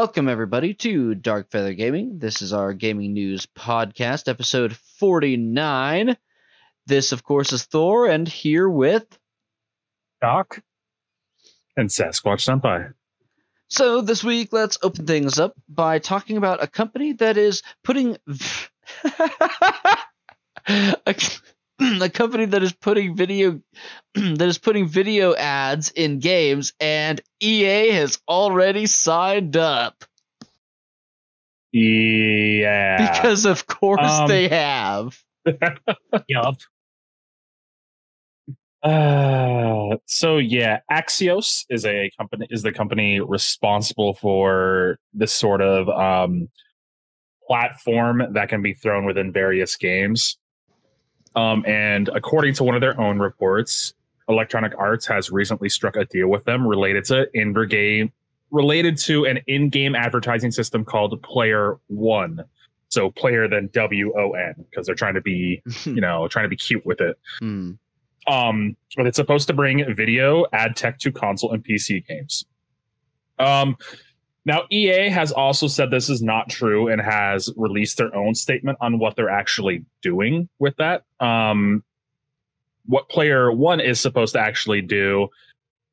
Welcome, everybody, to Dark Feather Gaming. This is our gaming news podcast, episode 49. This, of course, is Thor, and here with. Doc and Sasquatch Senpai. So, this week, let's open things up by talking about a company that is putting. a, a company that is putting video that is putting video ads in games and EA has already signed up. Yeah. Because of course Um, they have. yup. Uh, so yeah, Axios is a company is the company responsible for this sort of um platform that can be thrown within various games. Um, and according to one of their own reports, Electronic Arts has recently struck a deal with them related to in-game related to an in-game advertising system called Player One. So player then W O N because they're trying to be, you know, trying to be cute with it. Hmm. Um, but it's supposed to bring video ad tech to console and PC games. Um, now EA has also said this is not true and has released their own statement on what they're actually doing with that. Um, what Player One is supposed to actually do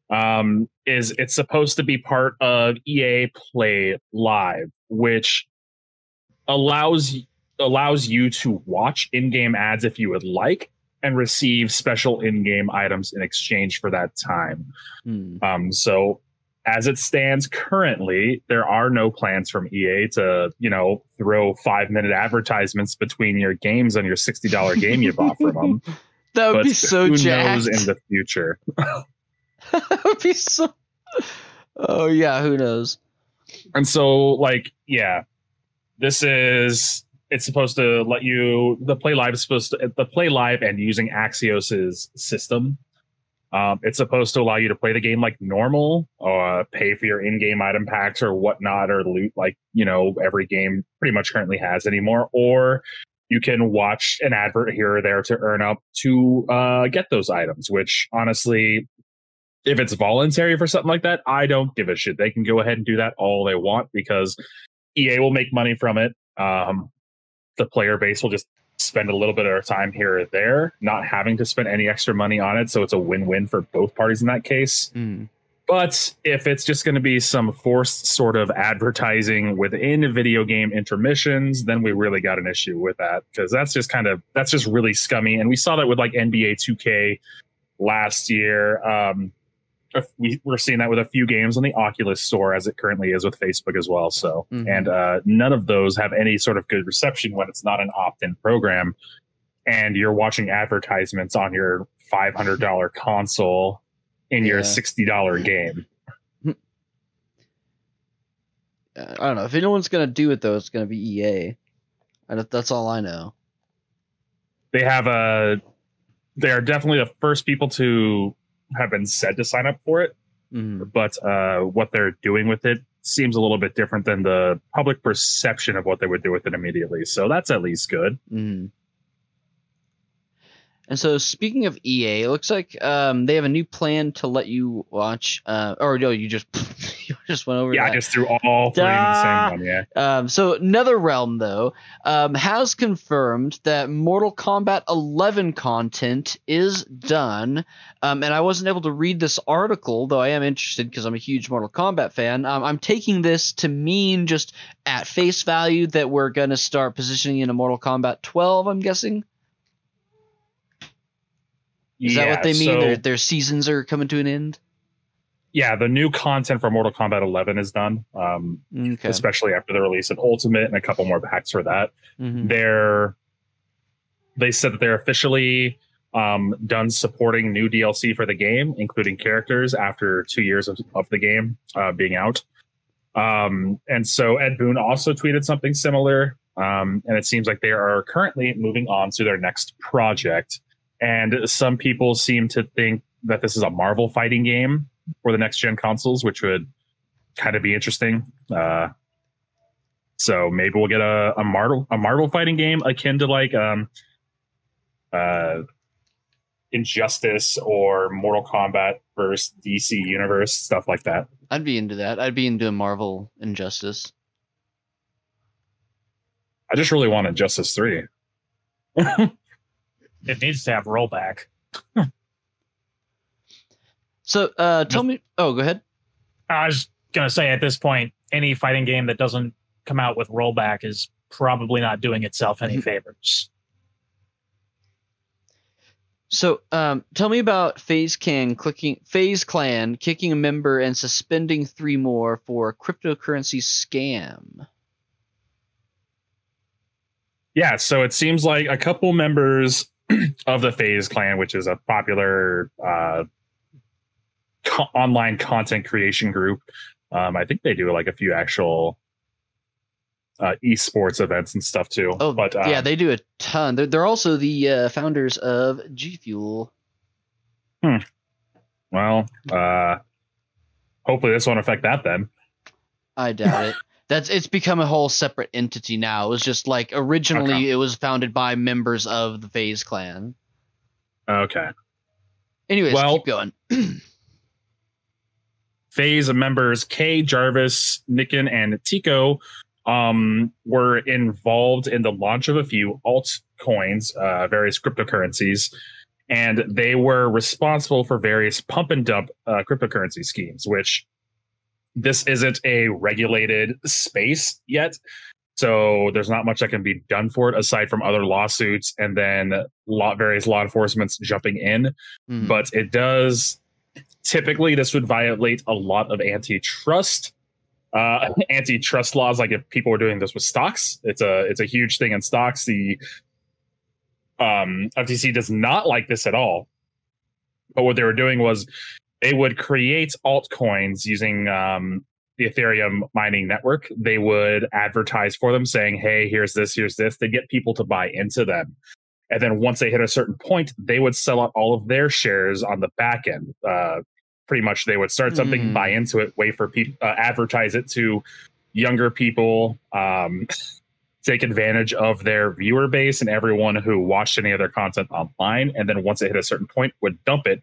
um, is it's supposed to be part of EA Play Live, which allows allows you to watch in-game ads if you would like and receive special in-game items in exchange for that time. Hmm. Um, so as it stands currently, there are no plans from EA to, you know, throw five minute advertisements between your games on your sixty dollar game you bought from them. That would But be so who jacked. knows in the future? that would be so. Oh yeah, who knows? And so, like, yeah, this is it's supposed to let you the play live is supposed to the play live and using Axios's system. Um, it's supposed to allow you to play the game like normal, or pay for your in-game item packs or whatnot, or loot like you know every game pretty much currently has anymore. Or you can watch an advert here or there to earn up to uh, get those items. Which honestly, if it's voluntary for something like that, I don't give a shit. They can go ahead and do that all they want because EA will make money from it. Um, the player base will just spend a little bit of our time here or there, not having to spend any extra money on it. So it's a win-win for both parties in that case. Hmm. But if it's just going to be some forced sort of advertising within video game intermissions, then we really got an issue with that because that's just kind of that's just really scummy. And we saw that with like NBA 2K last year. Um, we, we're seeing that with a few games on the Oculus store as it currently is with Facebook as well. So, Mhm. and uh, none of those have any sort of good reception when it's not an opt-in program, and you're watching advertisements on your five hundred dollar console in your sixty dollar game. Uh, I don't know if anyone's gonna do it though. It's gonna be EA. And that's all I know. They have a. They are definitely the first people to have been said to sign up for it. Hmm. but uh, what they're doing with it seems a little bit different than the public perception of what they would do with it immediately. So that's at least good. Mm. And so, speaking of EA, it looks like um, they have a new plan to let you watch. Uh, or no, you just you just went over. yeah, I that. just threw all three in the same one. Yeah, Um, so NetherRealm though um, has confirmed that Mortal Kombat 11 content is done, um, and I wasn't able to read this article though I am interested because I'm a huge Mortal Kombat fan. Um, I'm taking this to mean just at face value that we're gonna start positioning in a Mortal Kombat 12. I'm guessing is that what they mean? So, their their seasons are coming to an end. yeah, the new content for Mortal Kombat 11 is done, um, Okay. especially after the release of Ultimate and a couple more packs for that. Mhm. They're they said that they're officially um, done supporting new DLC for the game, including characters after two years of, of the game uh, being out. Um, and so Ed Boon also tweeted something similar. Um, and it seems like they are currently moving on to their next project. And some people seem to think that this is a Marvel fighting game for the next gen consoles, which would kind of be interesting. Uh, so maybe we'll get a, a Marvel a Marvel fighting game akin to like um uh Injustice or Mortal Kombat versus DC Universe stuff like that. I'd be into that. I'd be into a Marvel Injustice. I just really want Injustice Three. it needs to have rollback. So, uh, tell me. Oh, go ahead. I was gonna say at this point, any fighting game that doesn't come out with rollback is probably not doing itself any favors. So, um, tell me about FaZe Clan clicking FaZe Clan kicking a member and suspending three more for cryptocurrency scam. Yeah, so it seems like a couple members of the FaZe Clan, which is a popular uh, co- online content creation group, um, I think they do like a few actual uh, esports events and stuff too. Oh, but um, yeah, they do a ton. They're, they're also the uh, founders of G Fuel. Hmm. well, uh, hopefully this won't affect that then. I doubt it. That's it's become a whole separate entity now. It was just like originally Okay. it was founded by members of the FaZe Clan. Okay. Anyways, Well- keep going. FaZe members Kay, Jarvis, Nikan, and Teeqo um, were involved in the launch of a few altcoins, uh, various cryptocurrencies, and they were responsible for various pump and dump uh, cryptocurrency schemes, which this isn't a regulated space yet. So there's not much that can be done for it aside from other lawsuits and then law, various law enforcement's jumping in Mhm. but it does typically this would violate a lot of antitrust uh antitrust laws like if people were doing this with stocks it's a it's a huge thing in stocks the um ftc does not like this at all but what they were doing was they would create altcoins using um the ethereum mining network they would advertise for them saying hey here's this here's this they get people to buy into them and then once they hit a certain point, they would sell out all of their shares on the back end. Uh, pretty much, they would start something, Mm. buy into it, wait for people, uh, advertise it to younger people, um, take advantage of their viewer base and everyone who watched any of their content online. And then once it hit a certain point, would dump it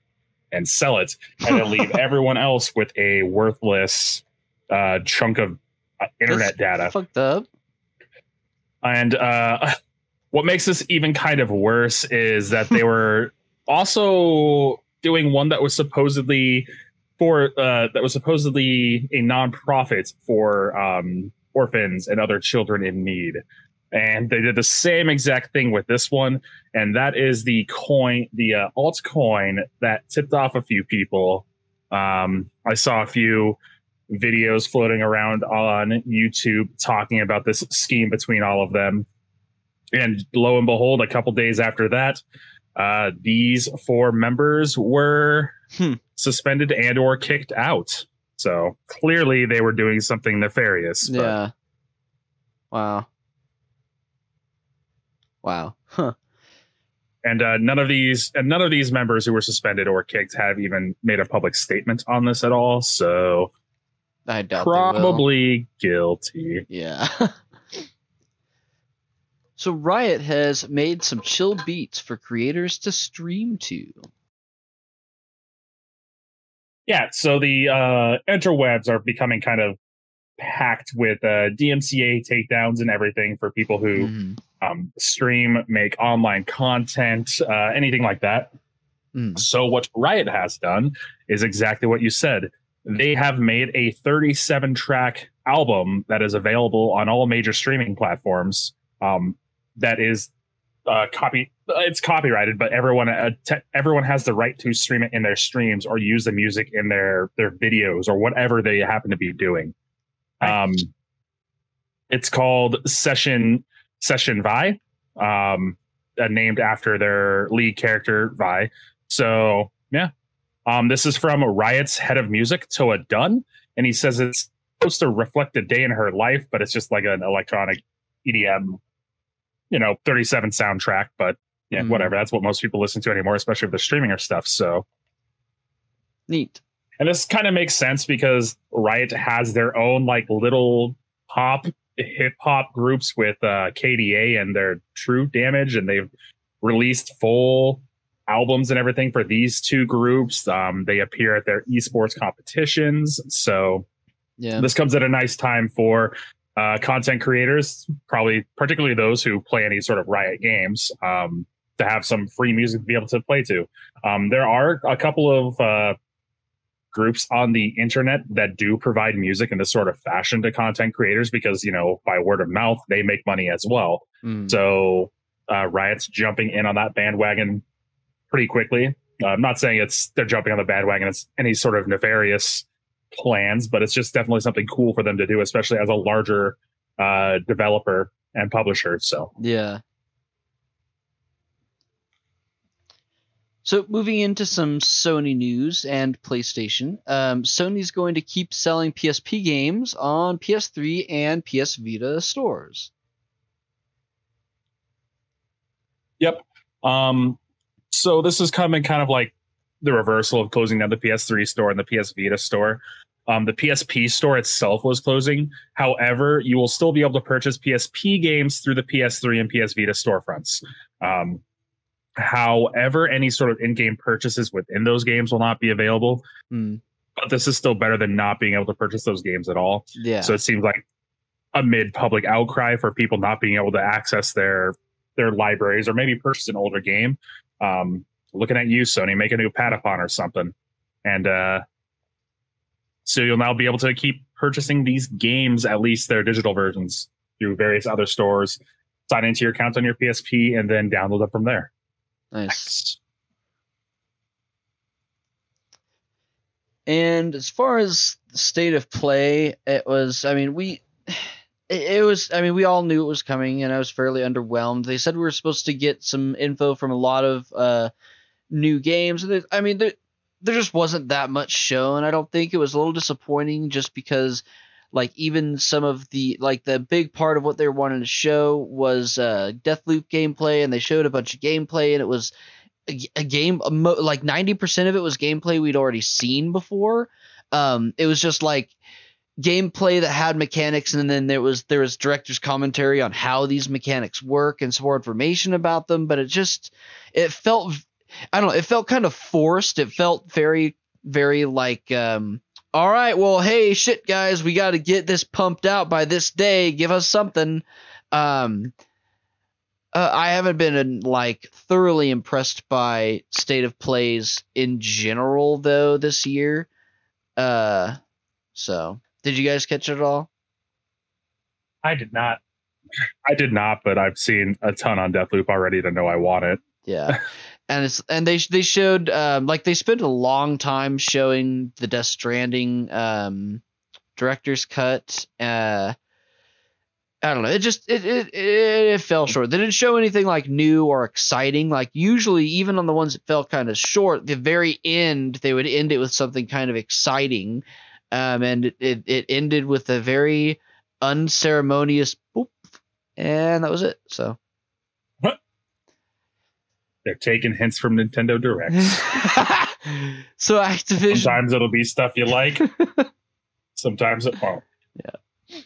and sell it, and then leave everyone else with a worthless uh, chunk of uh, internet That's data. Fucked up. And uh, what makes this even kind of worse is that they were also doing one that was supposedly for uh, that was supposedly a nonprofit for um, orphans and other children in need. And they did the same exact thing with this one, and that is the coin, the uh, altcoin that tipped off a few people. Um, I saw a few videos floating around on YouTube talking about this scheme between all of them. And lo and behold, a couple days after that, uh, these four members were Hmm. suspended and or kicked out. So clearly they were doing something nefarious. but- Yeah. Wow. Wow. Huh. And uh, none of these and none of these members who were suspended or kicked have even made a public statement on this at all. So I doubt probably guilty. Yeah. so Riot has made some chill beats for creators to stream to. Yeah, so the uh, interwebs are becoming kind of packed with uh, DMCA takedowns and everything for people who Mhm. Um, stream, make online content, uh, anything like that. Mm. So what Riot has done is exactly what you said. They have made a 37 track album that is available on all major streaming platforms. Um, that is uh, copy. It's copyrighted, but everyone uh, te- everyone has the right to stream it in their streams or use the music in their their videos or whatever they happen to be doing. Um, it's called Session Session Vi, um, uh, named after their lead character Vi. So yeah, um, this is from Riot's head of music, Toa Dunn, and he says it's supposed to reflect a day in her life, but it's just like an electronic EDM, you know, 37 soundtrack. But yeah, Mhm. whatever. That's what most people listen to anymore, especially if they're streaming or stuff. So Neat. and this kind of makes sense because Riot has their own like little pop hip hop groups with uh, KDA and their True Damage, and they've released full albums and everything for these two groups. Um, they appear at their esports competitions. So Yeah. this comes at a nice time for uh, content creators, probably particularly those who play any sort of Riot games, um, to have some free music to be able to play to. Um, there are a couple of uh, groups on the internet that do provide music in this sort of fashion to content creators because, you know, by word of mouth, they make money as well. Mm. So uh, Riot's jumping in on that bandwagon pretty quickly. Uh, I'm not saying it's they're jumping on the bandwagon. It's any sort of nefarious plans, but it's just definitely something cool for them to do, especially as a larger uh, developer and publisher. So Yeah. So moving into some Sony news and PlayStation, um, Sony's going to keep selling PSP games on PS3 and PS Vita stores. Yep. Um, so this is coming kind of like the reversal of closing down the PS3 store and the PS Vita store. Um, the PSP store itself was closing. However, you will still be able to purchase PSP games through the PS3 and PS Vita storefronts. Um, however, any sort of in-game purchases within those games will not be available. Hmm. But this is still better than not being able to purchase those games at all. Yeah. So it seems like amid public outcry for people not being able to access their their libraries or maybe purchase an older game. Um, looking at you, Sony, make a new Patapon or something, and uh, so you'll now be able to keep purchasing these games, at least their digital versions, through various other stores. Sign into your account on your PSP and then download them from there. Nice. And as far as the state of play, it was, I mean, we, it, it was, I mean, we all knew it was coming and I was fairly underwhelmed. They said we were supposed to get some info from a lot of uh, new games. I mean, there, there just wasn't that much shown. I don't think it was a little disappointing just because, like, even some of the, like, the big part of what they were wanting to show was uh, Deathloop gameplay and they showed a bunch of gameplay and it was, a, a game a mo- like 90% of it was gameplay we'd already seen before. Um it was just like gameplay that had mechanics and then there was there was director's commentary on how these mechanics work and some more information about them but it just it felt i don't know it felt kind of forced. It felt very very like um all right well hey shit guys we got to get this pumped out by this day give us something um uh, I haven't been like thoroughly impressed by state of plays in general though this year. Uh, so did you guys catch it all? I did not. I did not, but I've seen a ton on Deathloop already to know I want it. Yeah, and it's and they they showed um like they spent a long time showing the Death Stranding um director's cut. Uh, I don't know. It just it, it it fell short. They didn't show anything like new or exciting. Like usually, even on the ones that fell kind of short, the very end they would end it with something kind of exciting. Um, and it, it, it ended with a very unceremonious boop, and that was it. So. They're taking hints from Nintendo Direct. so Activision. Sometimes it'll be stuff you like. Sometimes it won't. Yeah.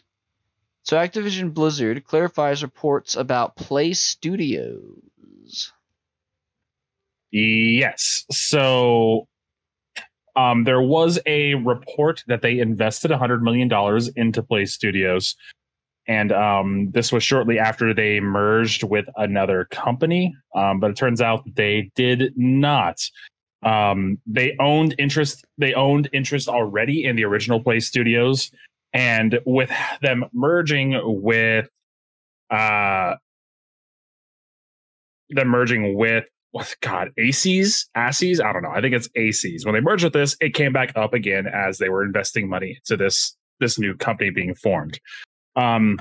So Activision Blizzard clarifies reports about Play Studios. Yes. So um, there was a report that they invested $100 million into Playstudios. And um, this was shortly after they merged with another company. Um, but it turns out they did not. Um, they owned interest. They owned interest already in the original Playstudios, and with them merging with, uh, them merging with God, Acies, Acies, I don't know. I think it's Acies. When they merged with this, it came back up again as they were investing money into this this new company being formed. Um,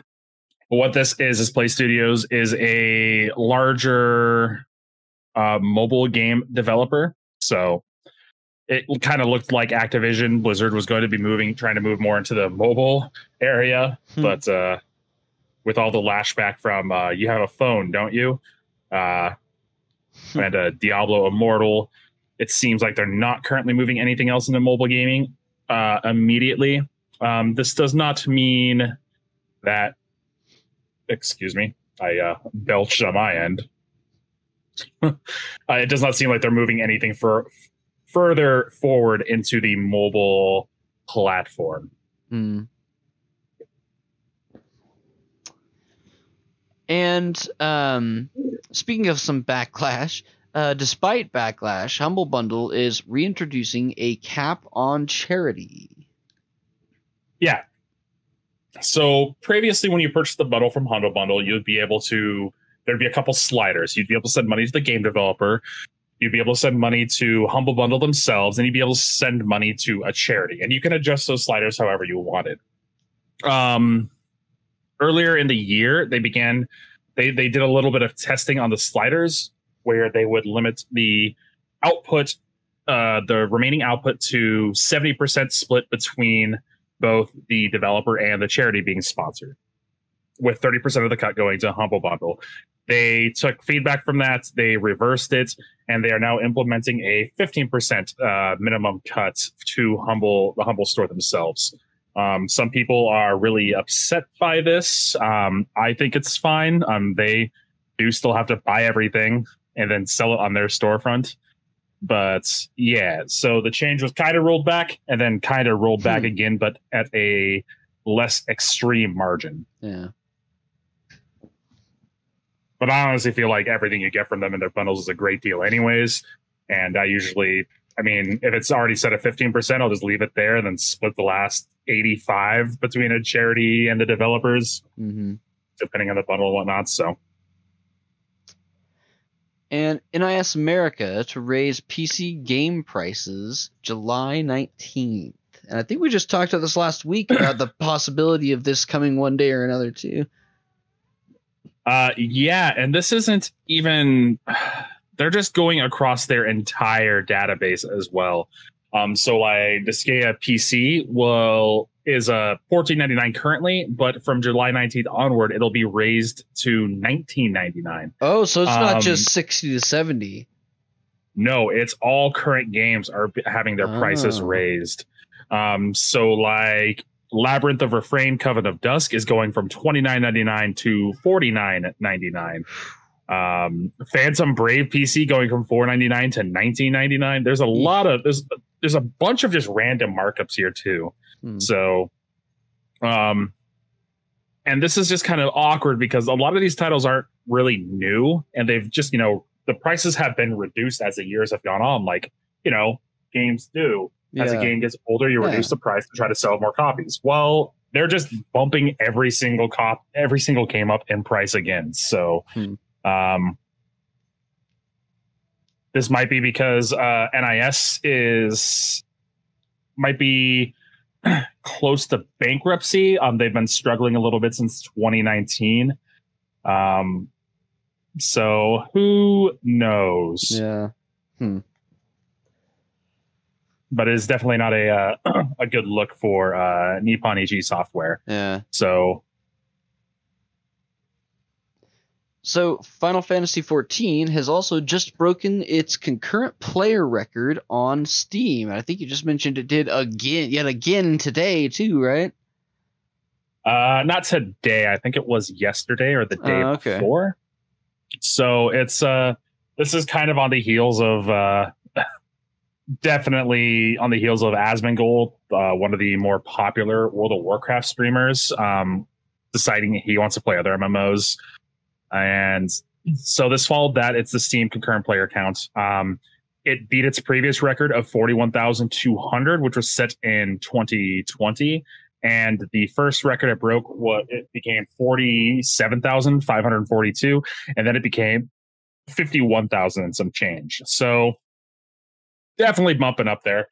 what this is is Playstudios is a larger uh, mobile game developer. So it kind of looked like Activision Blizzard was going to be moving, trying to move more into the mobile area, Hmm. but uh, with all the lashback from uh, you have a phone, don't you? Uh, Hmm. and uh, Diablo Immortal. It seems like they're not currently moving anything else into mobile gaming uh, immediately. Um, this does not mean that. Excuse me, I uh, belched on my end. uh, it does not seem like they're moving anything for further forward into the mobile platform. Hmm. And um, speaking of some backlash, uh, despite backlash, Humble Bundle is reintroducing a cap on charity. Yeah. So previously, when you purchased the bundle from Humble Bundle, you'd be able to there'd be a couple sliders. You'd be able to send money to the game developer. You'd be able to send money to Humble Bundle themselves, and you'd be able to send money to a charity. And you can adjust those sliders however you wanted. Um, earlier in the year, they began they they did a little bit of testing on the sliders where they would limit the output, uh, the remaining output to seventy percent split between both the developer and the charity being sponsored, with thirty percent of the cut going to Humble Bundle. They took feedback from that, they reversed it, and they are now implementing a 15% uh, minimum cut to Humble the Humble store themselves. Um, some people are really upset by this. Um, I think it's fine. Um, they do still have to buy everything and then sell it on their storefront. But yeah, so the change was kind of rolled back and then kind of rolled back Hmm. again, but at a less extreme margin. Yeah. But I honestly feel like everything you get from them in their bundles is a great deal, anyways. And I usually, I mean, if it's already set at 15%, I'll just leave it there and then split the last 85 between a charity and the developers, hmm depending on the bundle and whatnot. So, And NIS America to raise PC game prices July 19th. And I think we just talked about this last week about the possibility of this coming one day or another, too. uh, yeah. And this isn't even, they're just going across their entire database as well. Um, so like Disgaea PC will is ninety nine currently, but from July nineteenth onward, it'll be raised to nineteen ninety nine. Oh, so it's not Um, just 60 to 70. No, it's all current games are having their prices Oh. raised. Um, so like Labyrinth of Refrain, Covenant of Dusk is going from twenty nine ninety nine to forty nine ninety nine. Um, Phantom Brave PC going from four ninety nine to nineteen ninety nine. There's a lot of there's there's a bunch of just random markups here too. Hmm. So, um, and this is just kind of awkward because a lot of these titles aren't really new and they've just, you know, the prices have been reduced as the years have gone on. Like, you know, games do. As a game gets older, you Yeah. reduce the price to try to sell more copies. Well, they're just bumping every single cop, every single game up in price again. So, Hmm. um, this might be because uh, NIS is might be close to bankruptcy. Um, they've been struggling a little bit since 2019. Um, so who knows? Yeah. Hmm. But it's definitely not a uh, a good look for uh, Nippon Ichi software. Yeah. So So, Final Fantasy XIV has also just broken its concurrent player record on Steam. I think you just mentioned it did again, yet again today, too, right? Uh, not today. I think it was yesterday or the day Oh, okay. before. So it's uh, this is kind of on the heels of uh, definitely on the heels of Asmongold, uh, one of the more popular World of Warcraft streamers, um, deciding he wants to play other MMOs, and so this followed that. It's the Steam concurrent player count. Um, it beat its previous record of forty one thousand two hundred, which was set in twenty twenty and the first record it broke what it became 47,542 and then it became 51,000 and some change. So definitely bumping up there.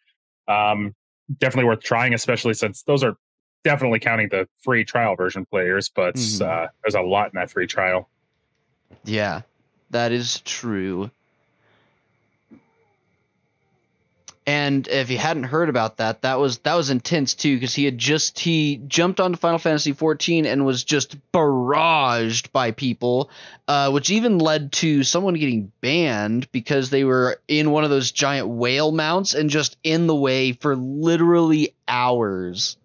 Um definitely worth trying especially since those are definitely counting the free trial version players but Mhm. uh there's a lot in that free trial. Yeah, that is true. And if you hadn't heard about that, that was that was intense too, because he had just he jumped onto Final Fantasy XIV and was just barraged by people, uh, which even led to someone getting banned because they were in one of those giant whale mounts and just in the way for literally hours.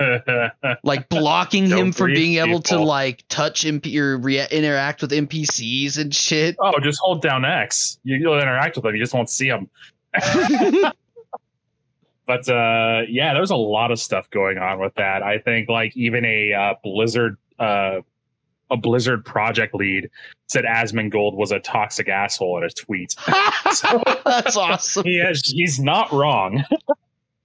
like blocking him from being able to like touch MP or rea- interact with NPCs and shit. oh, just hold down X. You, you'll interact with them. You just won't see them. but uh, yeah, there's a lot of stuff going on with that. I think like even a uh, Blizzard, uh, a Blizzard project lead said Asmongold was a toxic asshole in a tweet. That's awesome. He has, he's not wrong.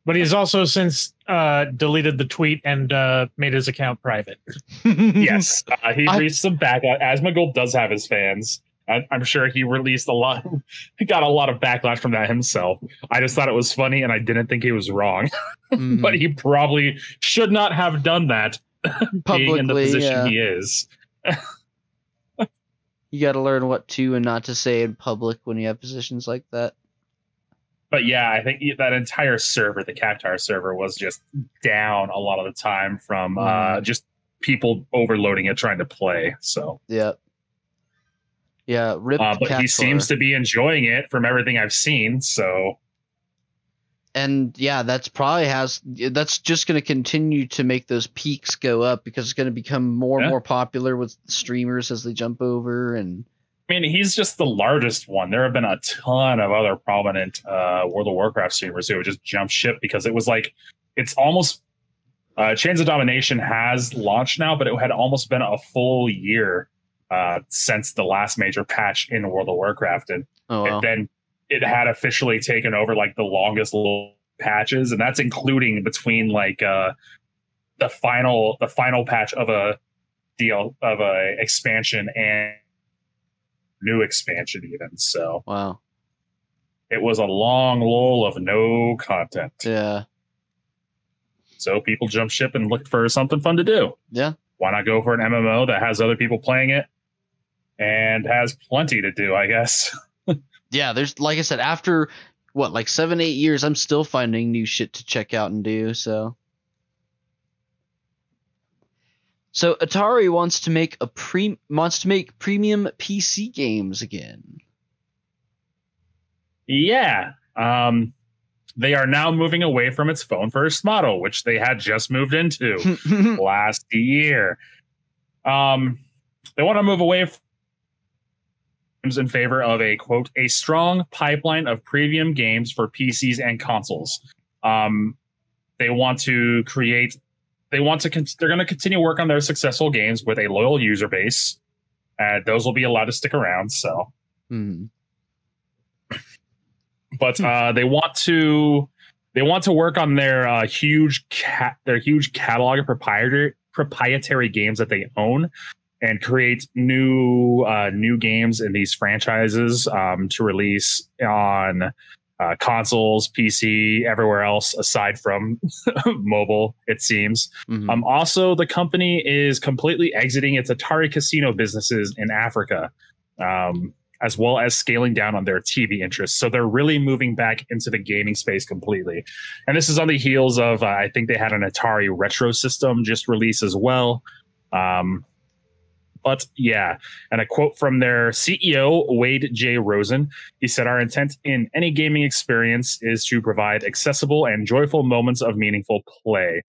But he's also since uh, deleted the tweet and uh, made his account private. yes, uh, he I- reached some back. Asmongold does have his fans. I, I'm sure he released a lot. He got a lot of backlash from that himself. I just thought it was funny, and I didn't think he was wrong. Mhm. but he probably should not have done that. being in the Publicly, position yeah. he is. You got to learn what to and not to say in public when you have positions like that. But yeah, I think that entire server, the Cactuar server, was just down a lot of the time from uh, Mm. just people overloading it trying to play. So, Yeah. Yeah, rip uh, but he seems to be enjoying it from everything I've seen. So, and yeah, that's probably has that's just going to continue to make those peaks go up because it's going to become more and more popular with streamers as they jump over and I mean, he's just the largest one. There have been a ton of other prominent uh, World of Warcraft streamers who have just jumped ship because it was like it's almost uh, Chains of Domination has launched now, but it had almost been a full year uh, since the last major patch in World of Warcraft, and oh well. and then it had officially taken over like the longest little patches, and that's including between like uh, the final the final patch of a deal of a expansion and new expansion even. So wow. it was a long lull of no content. Yeah. So people jumped ship and looked for something fun to do. Yeah. Why not go for an MMO that has other people playing it and has plenty to do, I guess. Yeah, there's like I said after what like 7 8 years I'm still finding new shit to check out and do, so So Atari wants to make a pre wants to make premium PC games again. Yeah. Um, they are now moving away from its phone first model, which they had just moved into last year. Um, they want to move away from in favor of a quote a strong pipeline of premium games for PCs and consoles. Um, they want to create. They want to. Con- they're going to continue work on their successful games with a loyal user base. Uh, those will be allowed to stick around. So Hmm. but uh, they want to they want to work on their uh, huge cat their huge catalog of proprietary proprietary games that they own and create new uh, new games in these franchises um, to release on uh, consoles, PC, everywhere else aside from mobile. It seems. Mhm. Um, also, the company is completely exiting its Atari casino businesses in Africa, um, as well as scaling down on their TV interests. So they're really moving back into the gaming space completely. And this is on the heels of, uh, I think they had an Atari retro system just released as well. Um, but yeah, and a quote from their CEO, Wade J. Rosen. He said, Our intent in any gaming experience is to provide accessible and joyful moments of meaningful play.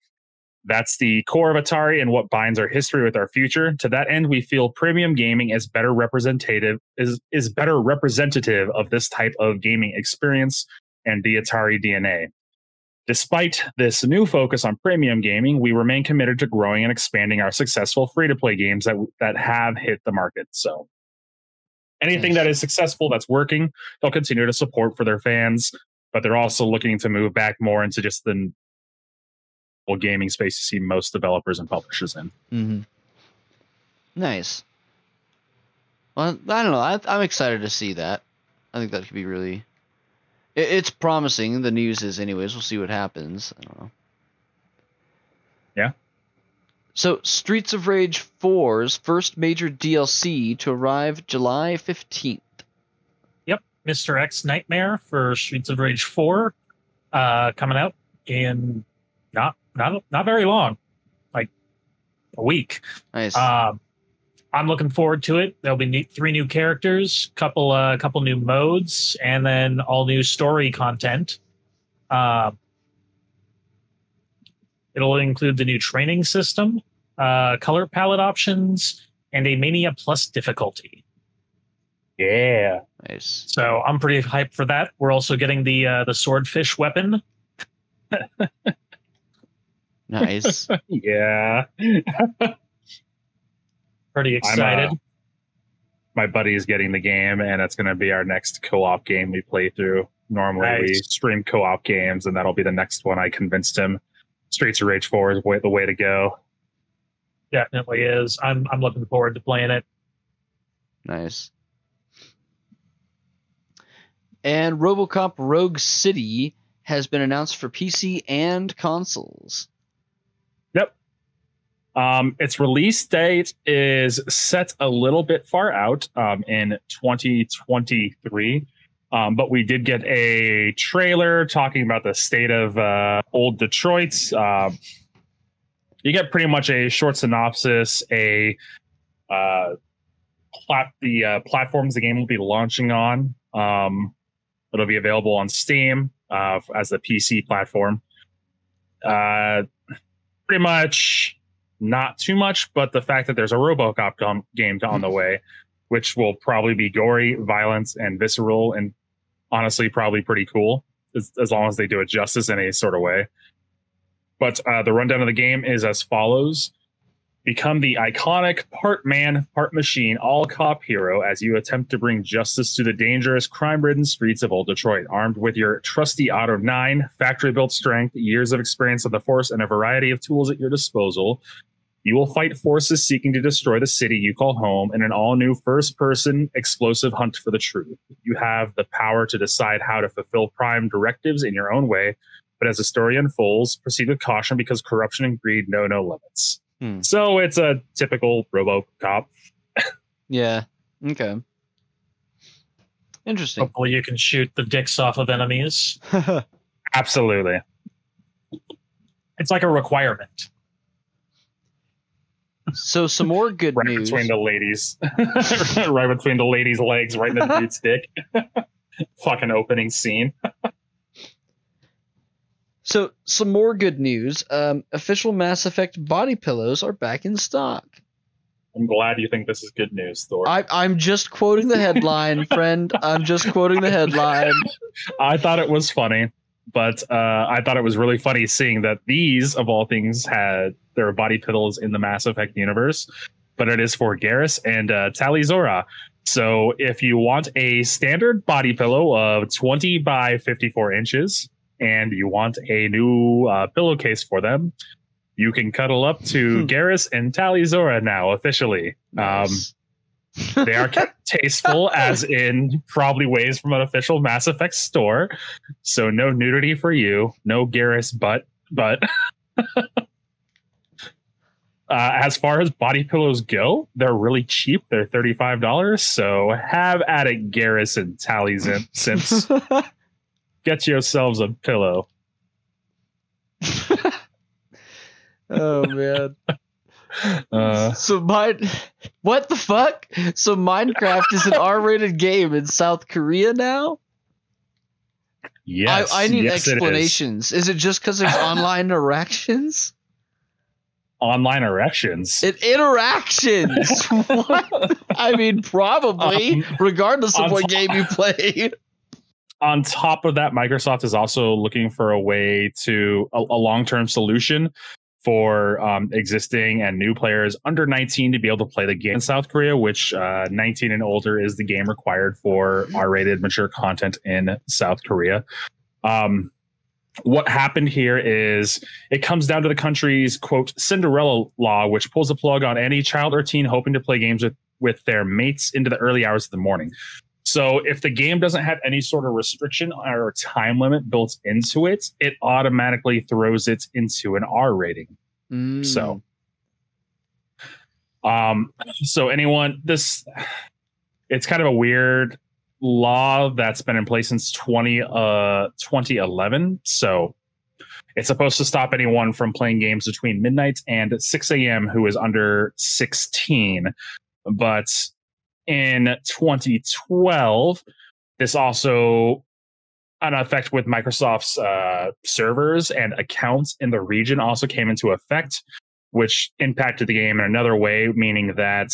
That's the core of Atari and what binds our history with our future. To that end, we feel premium gaming is better representative is is better representative of this type of gaming experience and the Atari DNA. Despite this new focus on premium gaming, we remain committed to growing and expanding our successful free-to-play games that that have hit the market. So anything Nice. that is successful that's working, they'll continue to support for their fans, but they're also looking to move back more into just the gaming space you see most developers and publishers in. Mm-hmm. Nice. Well, I don't know. I, I'm excited to see that. I think that could be really. It, it's promising. The news is, anyways. We'll see what happens. I don't know. Yeah. So, Streets of Rage 4's first major DLC to arrive July 15th. Yep. Mr. X Nightmare for Streets of Rage 4 uh, coming out in not not not very long, like a week. Nice. Um, I'm looking forward to it. There'll be ne- three new characters, couple uh, couple new modes, and then all new story content. Uh, It'll include the new training system, uh, color palette options, and a Mania Plus difficulty. Yeah. Nice. So I'm pretty hyped for that. We're also getting the uh, the swordfish weapon. Nice. Yeah. Pretty excited. uh, My buddy is getting the game, and it's going to be our next co op game we play through. Normally, we stream co op games, and that'll be the next one. I convinced him Streets of Rage 4 is way, the way to go. Definitely is. I'm I'm looking forward to playing it. nice. And RoboCop Rogue City has been announced for PC and consoles. Um, its release date is set a little bit far out um, in 2023. Um, but we did get a trailer talking about the state of uh, old Detroit. Um, you get pretty much a short synopsis, a uh, plat- the uh, platforms the game will be launching on. Um, it'll be available on Steam uh, as the PC platform. Uh, pretty much not too much, but the fact that there's a RoboCop com- game on the way, which will probably be gory, violence, and visceral, and honestly probably pretty cool as, as long as they do it justice in a sort of way. But uh, the rundown of the game is as follows. Become the iconic part man, part machine, all cop hero as you attempt to bring justice to the dangerous, crime ridden streets of Old Detroit. Armed with your trusty Auto 9, factory built strength, years of experience on the force, and a variety of tools at your disposal, you will fight forces seeking to destroy the city you call home in an all new first person explosive hunt for the truth. You have the power to decide how to fulfill prime directives in your own way, but as the story unfolds, proceed with caution because corruption and greed know no limits. Hmm. So it's a typical RoboCop. Yeah. Okay. Interesting. Hopefully, you can shoot the dicks off of enemies. Absolutely. It's like a requirement. so some more good Right news. between the ladies. right between the ladies' legs, right in the dude's dick. Fucking opening scene. So some more good news. Um, official Mass Effect body pillows are back in stock. I'm glad you think this is good news, Thor. I, I'm just quoting the headline, friend. I'm just quoting the headline. I thought it was funny, but uh, I thought it was really funny seeing that these, of all things, had their body pillows in the Mass Effect universe. But it is for Garrus and uh, Tali'Zorah. So if you want a standard body pillow of 20 by 54 inches, and you want a new uh, pillowcase for them, you can cuddle up to Hmm. Garrus and Tali'Zorah now officially. Um, they are kept tasteful, as in probably ways from an official Mass Effect store. So no nudity for you, no Garrus butt, but uh, as far as body pillows go, they're really cheap. They're thirty five dollars. So have at it, Garrus and Tali Simps. Get yourselves a pillow. oh man. Uh, So mine, what the fuck? So Minecraft is an R-rated game in South Korea now. yes, I, I need yes, it is. explanations. Is. it just because there's online interactions? Online erections. It interactions. what? I mean, probably, Um, regardless of what game you play. On top of that, Microsoft is also looking for a way to a, a long term solution for um, existing and new players under 19 to be able to play the game in South Korea, which uh, 19 and older is the game required for R rated mature content in South Korea. Um, what happened here is it comes down to the country's quote Cinderella law, which pulls the plug on any child or teen hoping to play games with, with their mates into the early hours of the morning. So if the game doesn't have any sort of restriction or time limit built into it, it automatically throws it into an R rating. Mm. So um so anyone this it's kind of a weird law that's been in place since 20 uh 2011. So it's supposed to stop anyone from playing games between midnight and 6 a.m. who is under 16. But in 2012, this also an effect with Microsoft's uh, servers and accounts in the region also came into effect, which impacted the game in another way, meaning that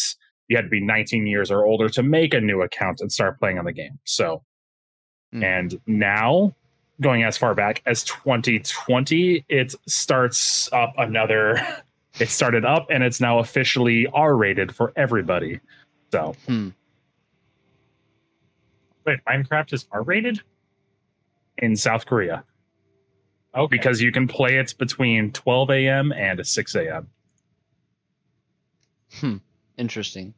you had to be 19 years or older to make a new account and start playing on the game. So, Mm. and now going as far back as 2020, it starts up another. It started up and it's now officially R rated for everybody. So, Hmm. Wait, Minecraft is R rated? in South Korea, Okay. because you can play it between 12 a.m. and 6 a.m. Hmm. Interesting.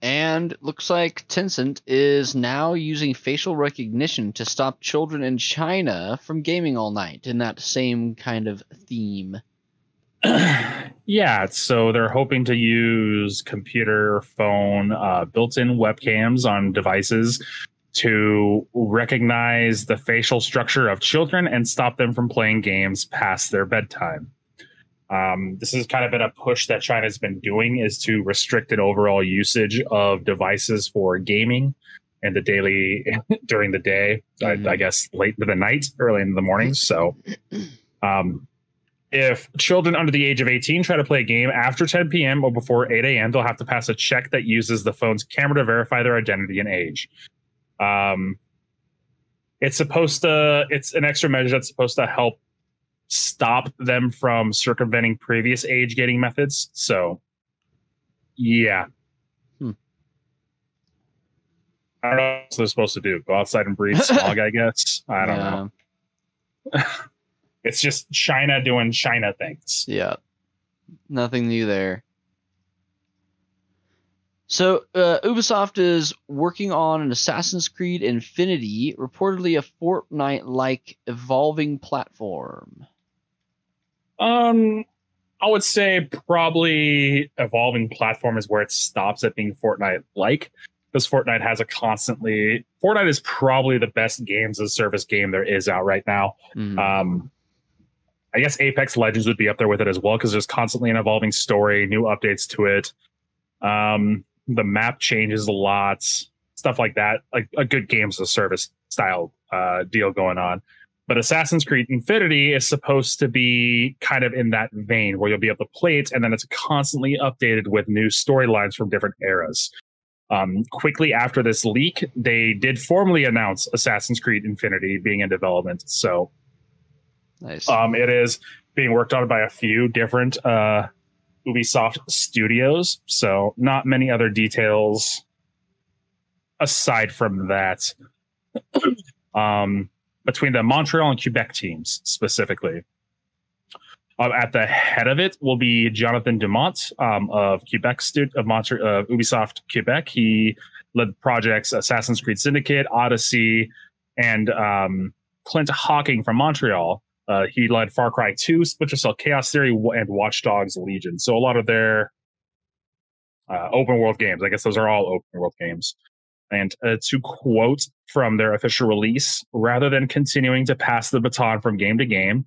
And looks like Tencent is now using facial recognition to stop children in China from gaming all night in that same kind of theme. yeah, so they're hoping to use computer, phone, uh, built-in webcams on devices to recognize the facial structure of children and stop them from playing games past their bedtime. Um, this has kind of been a push that China's been doing is to restrict an overall usage of devices for gaming and the daily during the day. Mhm. I, I guess late into the night, early in the mornings. So, um, if children under the age of 18 try to play a game after 10 p.m. or before 8 a.m., they'll have to pass a check that uses the phone's camera to verify their identity and age. Um, it's supposed to, it's an extra measure that's supposed to help stop them from circumventing previous age gating methods. So, yeah. Hmm. I don't know what they're supposed to do. Go outside and breathe smog, I guess. I don't know. It's just China doing China things. Yeah. Nothing new there. So, uh, Ubisoft is working on an Assassin's Creed Infinity, reportedly a Fortnite like evolving platform. Um, I would say probably evolving platform is where it stops at being Fortnite like, because Fortnite has a constantly. Fortnite is probably the best games as service game there is out right now. Mhm. Um, I guess Apex Legends would be up there with it as well because there's constantly an evolving story, new updates to it. Um, the map changes a lot, stuff like that. Like a good games as a service style uh, deal going on. But Assassin's Creed Infinity is supposed to be kind of in that vein where you'll be able to play it and then it's constantly updated with new storylines from different eras. Um, quickly after this leak, they did formally announce Assassin's Creed Infinity being in development. So nice. um, it is being worked on by a few different uh, Ubisoft studios. So not many other details aside from that. um, between the Montreal and Quebec teams specifically. Um, at the head of it will be Jonathan Dumont um, of Quebec stu- of Montre- uh, Ubisoft Quebec. He led projects Assassin's Creed Syndicate, Odyssey, and um, Clint Hocking from Montreal. Uh, he led Far Cry 2, Splinter Cell Chaos Theory, and Watch Dogs Legion. So a lot of their uh, open world games. I guess those are all open world games. And uh, to quote from their official release, rather than continuing to pass the baton from game to game,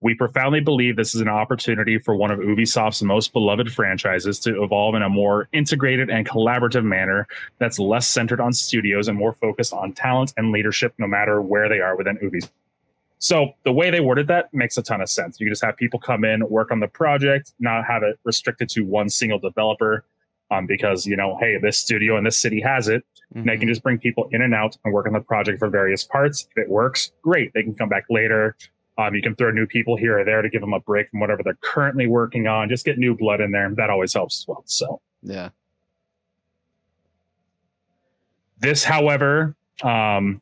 we profoundly believe this is an opportunity for one of Ubisoft's most beloved franchises to evolve in a more integrated and collaborative manner that's less centered on studios and more focused on talent and leadership, no matter where they are within Ubisoft. So the way they worded that makes a ton of sense. You can just have people come in, work on the project, not have it restricted to one single developer, um, because you know, hey, this studio in this city has it. And they can just bring people in and out and work on the project for various parts. If it works, great. They can come back later. Um, you can throw new people here or there to give them a break from whatever they're currently working on. Just get new blood in there. That always helps as well. So Yeah. this, however, um,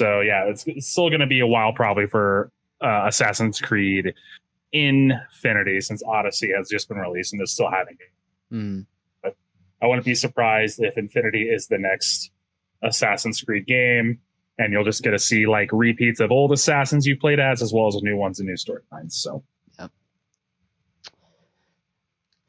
so yeah, it's, it's still going to be a while probably for uh, Assassin's Creed Infinity since Odyssey has just been released and is still having it. Mm. I wouldn't be surprised if Infinity is the next Assassin's Creed game, and you'll just get to see like repeats of old assassins you played as, as well as new ones and new storylines. So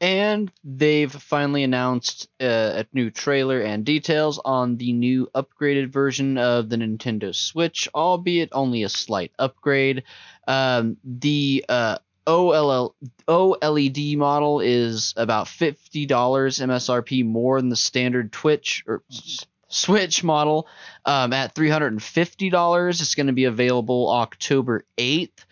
And they've finally announced uh, a new trailer and details on the new upgraded version of the Nintendo Switch, albeit only a slight upgrade. Um, the uh, OLL, OLED model is about $50 MSRP more than the standard Twitch or Switch model um, at $350. It's going to be available October 8th.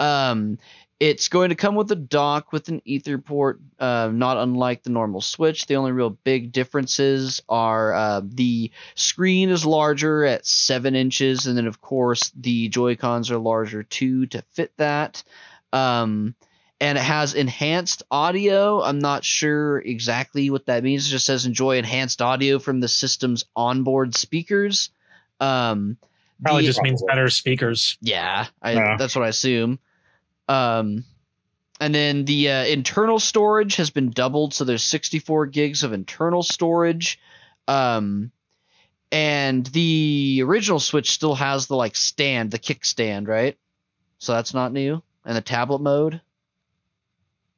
Um, it's going to come with a dock with an Ether port, uh, not unlike the normal Switch. The only real big differences are uh, the screen is larger at 7 inches, and then, of course, the Joy Cons are larger too to fit that. Um, and it has enhanced audio. I'm not sure exactly what that means. It just says enjoy enhanced audio from the system's onboard speakers. Um, Probably the- just means better speakers. yeah, I, Yeah. that's what I assume. Um, and then the uh, internal storage has been doubled, so there's 64 gigs of internal storage. Um, and the original Switch still has the like stand, the kickstand, right? So that's not new. And the tablet mode.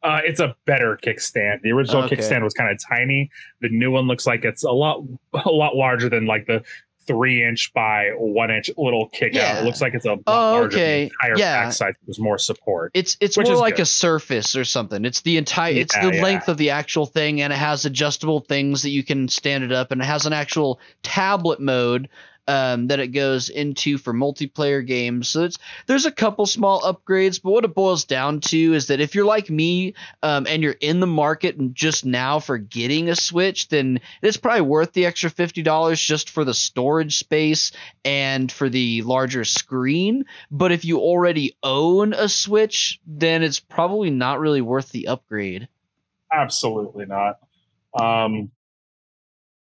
Uh, it's a better kickstand. The original Okay. kickstand was kind of tiny. The new one looks like it's a lot, a lot larger than like the three inch by one inch little kick out. It looks like it's a Oh, larger. okay. Entire Yeah. backside there's more support. It's it's Which more is like good. a surface or something. It's the entire it's Yeah, the yeah. length of the actual thing and it has adjustable things that you can stand it up and it has an actual tablet mode um, that it goes into for multiplayer games. So it's there's a couple small upgrades, but what it boils down to is that if you're like me um, and you're in the market and just now for getting a Switch, then it's probably worth the extra fifty dollars just for the storage space and for the larger screen. But if you already own a Switch, then it's probably not really worth the upgrade. Absolutely not. Um,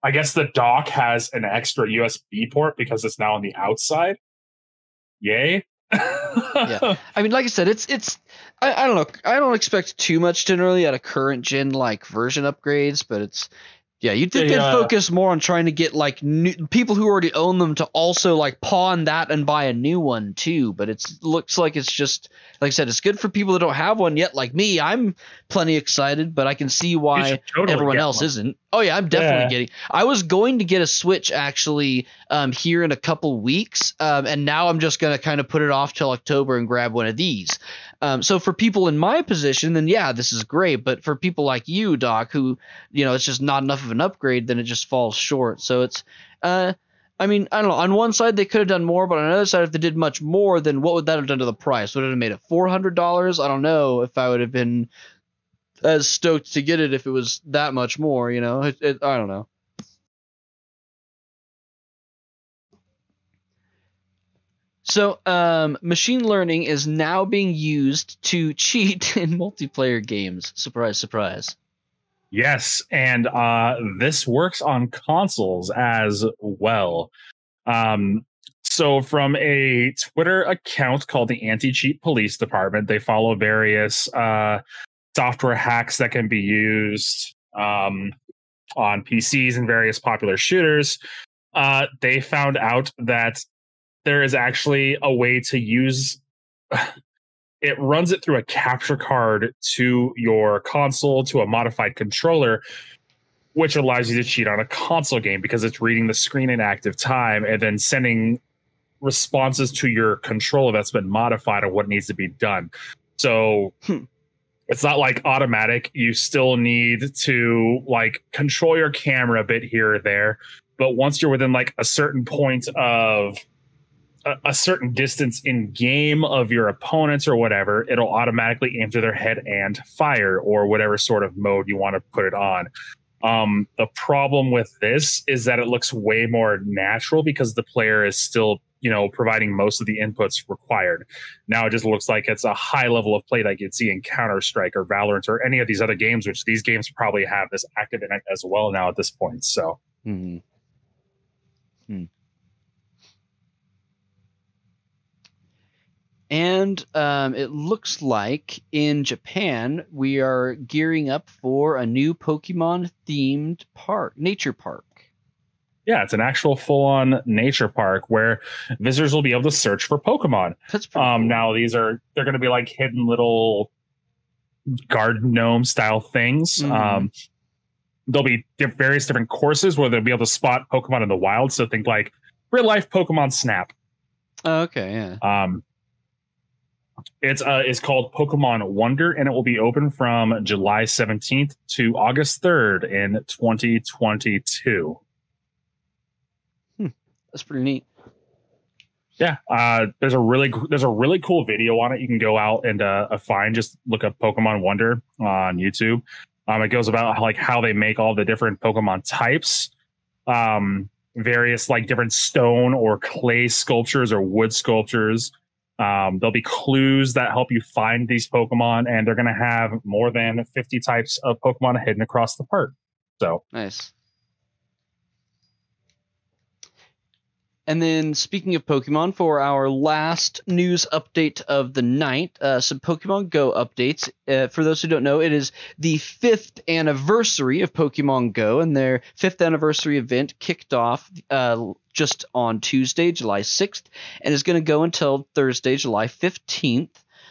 I guess the dock has an extra USB port because it's now on the outside. Yay. Yeah. I mean, like I said, it's it's I, I don't know. I don't expect too much generally out of current gen like version upgrades, but it's yeah. You'd think They, they'd uh, focus more on trying to get like new people who already own them to also like pawn that and buy a new one too. But it looks like it's just like I said, it's good for people that don't have one yet. Like me, I'm plenty excited, but I can see why totally everyone else one. isn't. Oh yeah, I'm definitely Yeah. getting. I was going to get a Switch actually um, here in a couple weeks, um, and now I'm just gonna kind of put it off till October and grab one of these. Um, so for people in my position, then yeah, this is great. But for people like you, Doc, who you know it's just not enough of an upgrade, then it just falls short. So it's. Uh, I mean, I don't know. On one side, they could have done more, but on the other side, if they did much more, then what would that have done to the price? Would it have made it four hundred dollars? I don't know if I would have been as stoked to get it if it was that much more. You know, it, it, I don't know. So, um, machine learning is now being used to cheat in multiplayer games. Surprise, surprise. Yes, and uh, this works on consoles as well. Um, so, from a Twitter account called the Anti Cheat Police Department, they follow various uh, software hacks that can be used um, on PCs and various popular shooters. Uh, they found out that there is actually a way to use it runs it through a capture card to your console to a modified controller which allows you to cheat on a console game because it's reading the screen in active time and then sending responses to your controller that's been modified on what needs to be done so Hmm. it's not like automatic you still need to like control your camera a bit here or there but once you're within like a certain point of a, a certain distance in game of your opponents or whatever, it'll automatically aim to their head and fire or whatever sort of mode you want to put it on. Um, the problem with this is that it looks way more natural because the player is still, you know, providing most of the inputs required. Now it just looks like it's a high level of play that you'd see in Counter Strike or Valorant or any of these other games, which these games probably have this active in it as well now at this point. So Hmm. And um, it looks like in Japan we are gearing up for a new Pokemon themed park, nature park. yeah, it's an actual full on nature park where visitors will be able to search for Pokemon. That's pretty Um, cool. now these are they're going to be like hidden little garden gnome style things. Mhm. Um, there'll be diff- various different courses where they'll be able to spot Pokemon in the wild. So think like real life Pokemon Snap. Oh, okay, yeah. Um, it's uh, it's called Pokemon Wonder, and it will be open from July seventeenth to August third in twenty twenty two. That's pretty neat. Yeah, uh, there's a really there's a really cool video on it. You can go out and uh, find. Just look up Pokemon Wonder on YouTube. Um, it goes about like how they make all the different Pokemon types, um, various like different stone or clay sculptures or wood sculptures. Um, there'll be clues that help you find these Pokemon, and they're going to have more than 50 types of Pokemon hidden across the park. So nice. And then, speaking of Pokemon, for our last news update of the night, uh, some Pokemon Go updates. Uh, for those who don't know, it is the fifth anniversary of Pokemon Go, and their fifth anniversary event kicked off uh, just on Tuesday, July 6th, and is going to go until Thursday, July 15th.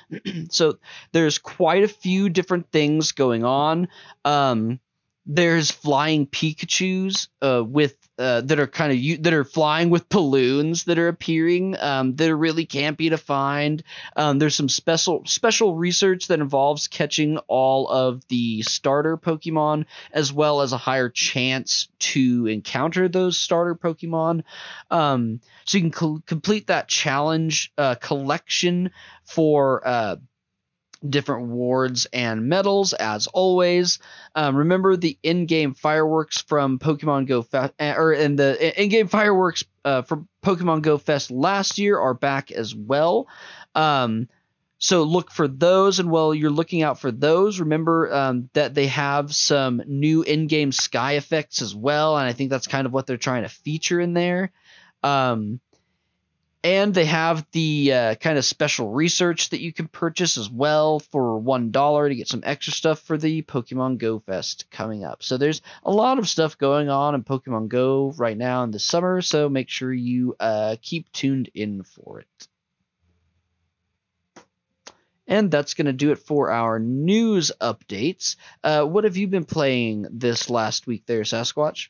so there's quite a few different things going on. Um, there's flying Pikachu's uh, with uh, that are kind of that are flying with balloons that are appearing um, that are really campy to find. Um, there's some special special research that involves catching all of the starter Pokemon as well as a higher chance to encounter those starter Pokemon. Um, so you can complete that challenge uh, collection for uh, different wards and medals as always. Um, remember the in-game fireworks from Pokemon Go Fest, uh, or in the in-game fireworks uh, from Pokemon Go Fest last year are back as well. Um, so look for those, and while you're looking out for those, remember um, that they have some new in-game sky effects as well, and I think that's kind of what they're trying to feature in there. Um, and they have the uh, kind of special research that you can purchase as well for one dollar to get some extra stuff for the Pokemon Go Fest coming up. So there's a lot of stuff going on in Pokemon Go right now in the summer. So make sure you uh, keep tuned in for it. And that's going to do it for our news updates. Uh, what have you been playing this last week there, Sasquatch?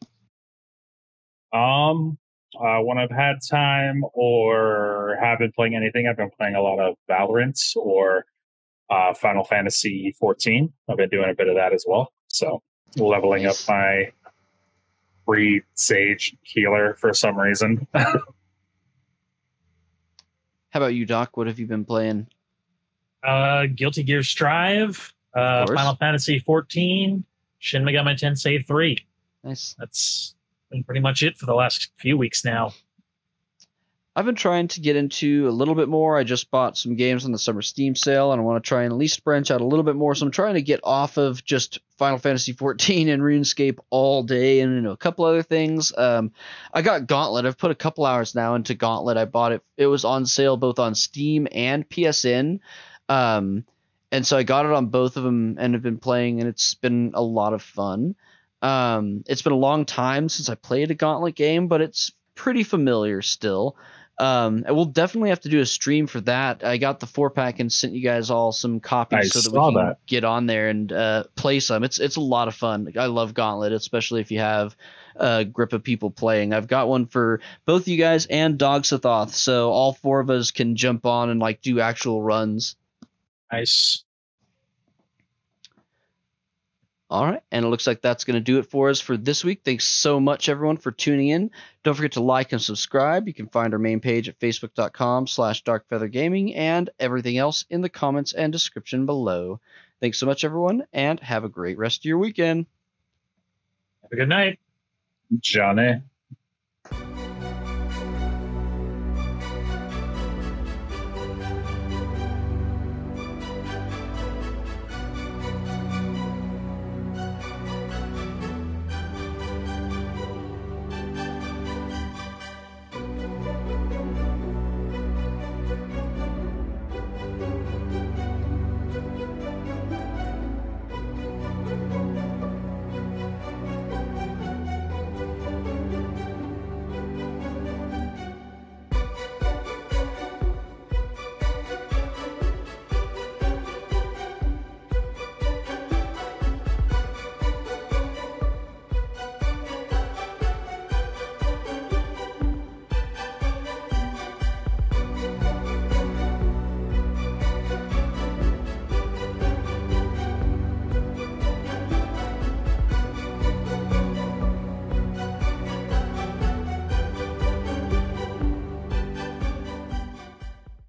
Um, uh, when I've had time or have been playing anything, I've been playing a lot of Valorant or uh, Final Fantasy 14. I've been doing a bit of that as well. So leveling up my free Sage healer for some reason. How about you, Doc? What have you been playing? Uh, Guilty Gear Strive, uh, Final Fantasy 14, Shin Megami Tensei 3. Nice. That's been pretty much it for the last few weeks now. I've been trying to get into a little bit more. I just bought some games on the summer Steam sale, and I want to try and at least branch out a little bit more. So I'm trying to get off of just Final Fantasy 14 and RuneScape all day, and you know a couple other things. Um, I got Gauntlet. I've put a couple hours now into Gauntlet. I bought it. It was on sale both on Steam and PSN. Um, and so I got it on both of them and have been playing, and it's been a lot of fun. Um, it's been a long time since I played a Gauntlet game, but it's pretty familiar still. Um, and we'll definitely have to do a stream for that. I got the four pack and sent you guys all some copies I so that we can that. get on there and uh, play some. It's it's a lot of fun. I love Gauntlet, especially if you have a grip of people playing. I've got one for both you guys and Dog Sathoth, so all four of us can jump on and like do actual runs. Nice. All right, and it looks like that's going to do it for us for this week. Thanks so much, everyone, for tuning in. Don't forget to like and subscribe. You can find our main page at facebook.com slash darkfeathergaming and everything else in the comments and description below. Thanks so much, everyone, and have a great rest of your weekend. Have a good night. Johnny.